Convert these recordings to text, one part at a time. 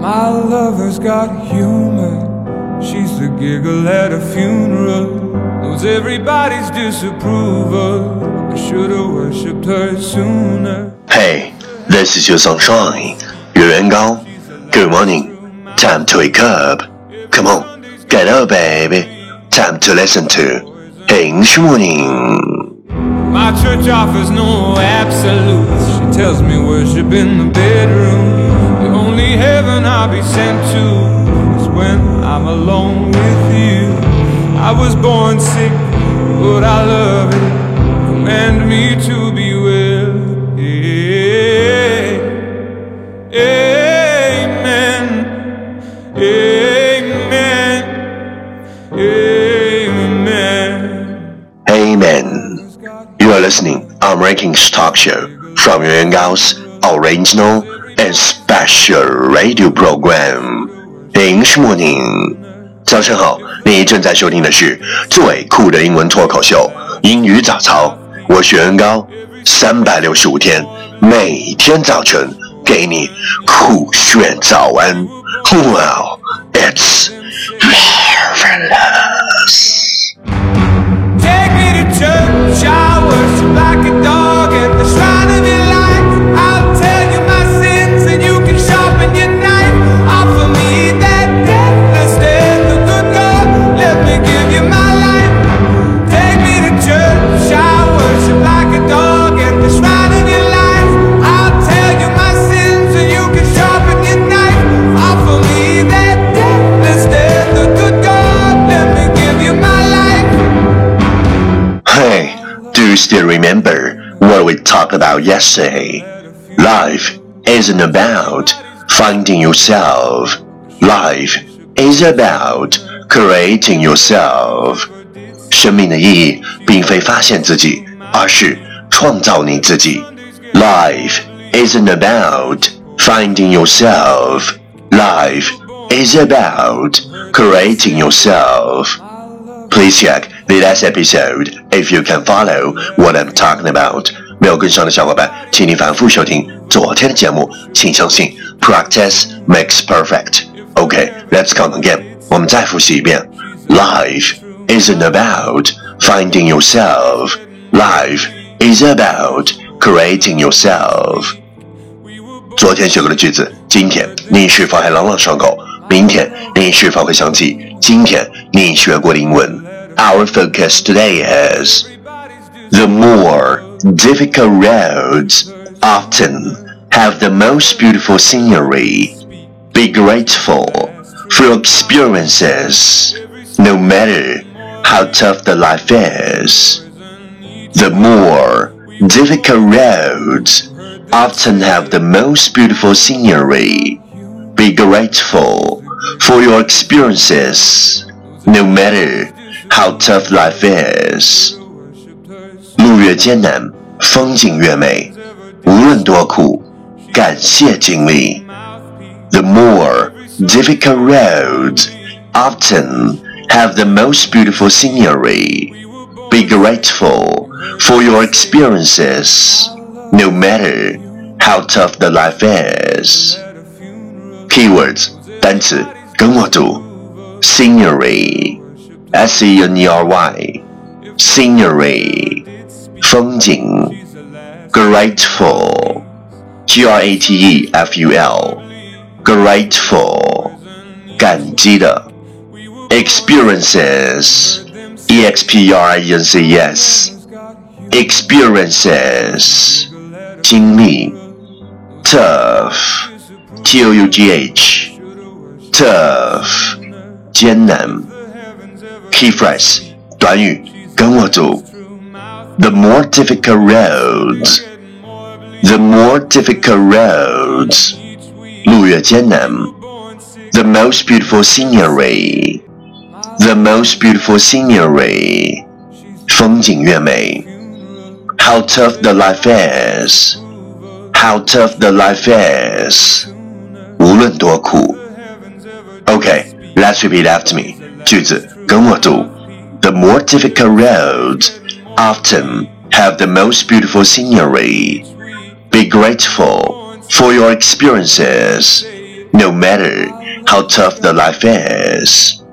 My lover's got humor. She's a giggle at a funeral. Knows everybody's disapproval. I should've worshipped her sooner. Hey, this is your sunshine. You're in 原原高. Good morning. Time to wake up. Come on, get up, baby. Time to listen to English morning. My church offers no absolutes. She tells me worship in the bedroom. Only heaven I'll be sent to is when I'm alone with you. I was born sick, but I love it. Command me to be well. Amen. Amen. Amen. Amen. You are listening on Rankings Talk Show from Yuan Gao's original and special radio program English Morning. 早上好，你正在收听的是最酷的英文脱口秀《英语早操》，我是恩高，三百六十五天，每天早晨给你酷炫早安。Wow, it's marvelous. talked about yesterday? Life isn't about finding yourself. Life is about creating yourself. 生命的意义并非发现自己，而是创造你自己。Life isn't about finding yourself. Life is about creating yourself. Please check the last episode if you can follow what I'm talking about. 没有跟上的小伙伴，请你反复收听昨天的节目。请相信，practice makes perfect. OK, let's come again. 我们再复习一遍。Life isn't about finding yourself. Life is about creating yourself. 昨天学过的句子，今天你是否还朗朗上口？明天你是否会想起今天你学过的英文？Our focus today is the more difficult roads often have the most beautiful scenery. Be grateful for your experiences, no matter how tough the life is. The more difficult roads often have the most beautiful scenery. Be grateful for your experiences, no matter how tough life is. 路越艰难，风景越美。无论多苦，感谢经历。The more difficult roads often have the most beautiful scenery. Be grateful for your experiences, no matter how tough the life is. Keywords 单词跟我读，scenery，s e n e r y，scenery， 风景，grateful，g r a t e f u l，grateful，感激的，experiences，e x p r i n c e s，experiences，经历，tough。T O U G H tough 艰难 key phrase 短语跟我读 The more difficult roads the more difficult roads 路越艰难 The most beautiful scenery the most beautiful scenery 风景越美 How tough the life is How tough the life is 无论多苦。Okay, let's repeat after me. 句子跟我读。The more difficult roads often have the most beautiful scenery. Be grateful for your experiences, no matter how tough the life is.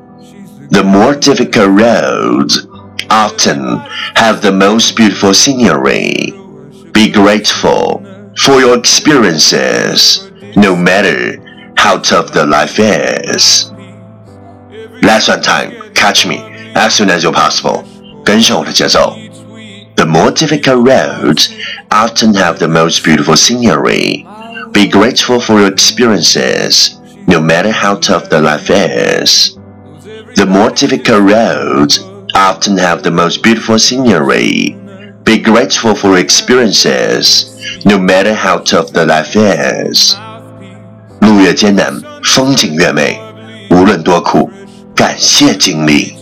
The more difficult roads often have the most beautiful scenery. Be grateful for your experiences, no matter how tough the life is. Last one time, catch me as soon as you're possible. 跟上我的节奏。 The more difficult roads often have the most beautiful scenery. Be grateful for your experiences, no matter how tough the life is. The more difficult roads often have the most beautiful scenery. Be grateful for your experiences, no matter how tough the life is. 路越艰难，风景越美。无论多苦，感谢经历。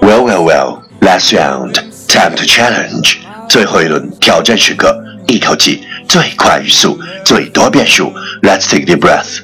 Well, well, well. Last round, time to challenge. 最后一轮挑战时刻，一口气最快语速，最多变数。Let's take a deep breath.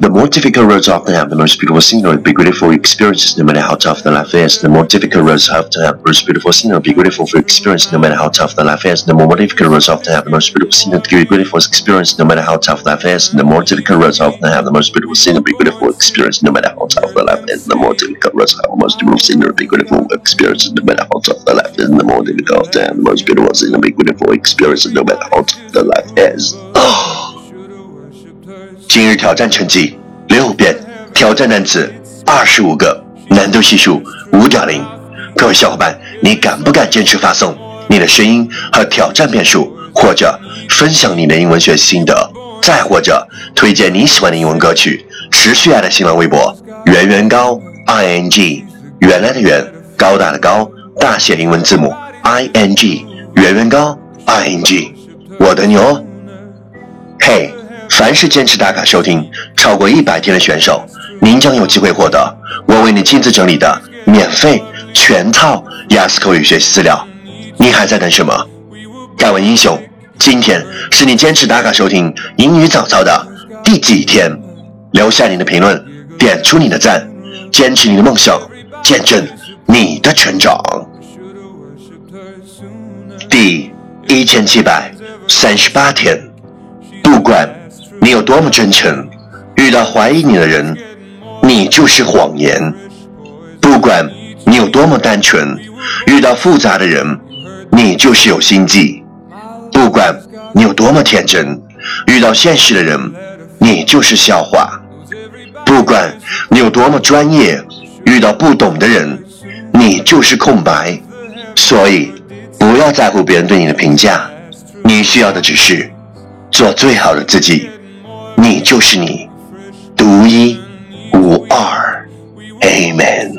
The more difficult roads often have the most beautiful scenery. Be grateful for experiences, no matter how tough the life is. The more difficult roads often have the most beautiful scenery. Be grateful for experience, no matter how tough the life is. The more difficult roads often have the most beautiful scenery. Be grateful for experience, no matter how tough life is. The more difficult roads often have the most beautiful scenery. Be grateful for experience, no matter how tough The life is. The more difficult roads have the most beautiful scenery. Be grateful for experience, no matter how tough the life is. The more difficult have the most beautiful scenery. Be grateful for experience, no matter how tough the life is. 今日挑战成绩六遍，挑战单词二十五个，难度系数五点零。各位小伙伴，你敢不敢坚持发送你的声音和挑战变数，或者分享你的英文学习心得，再或者推荐你喜欢的英文歌曲？持续爱的新浪微博圆圆高 i n g 原来的圆高大的高大写英文字母 i n g 圆圆高 i n g 我等你哦。嘿。凡是坚持打卡收听超过一百天的选手，您将有机会获得我为你亲自整理的免费全套雅思口语学习资料。你还在等什么？敢问英雄，今天是你坚持打卡收听英语早操的第几天？留下你的评论，点出你的赞，坚持你的梦想，见证你的成长。第一千七百三十八天，不管。你有多么真诚，遇到怀疑你的人，你就是谎言；不管你有多么单纯，遇到复杂的人，你就是有心计；不管你有多么天真，遇到现实的人，你就是笑话；不管你有多么专业，遇到不懂的人，你就是空白。所以，不要在乎别人对你的评价，你需要的只是做最好的自己。你就是你，独一无二，Amen。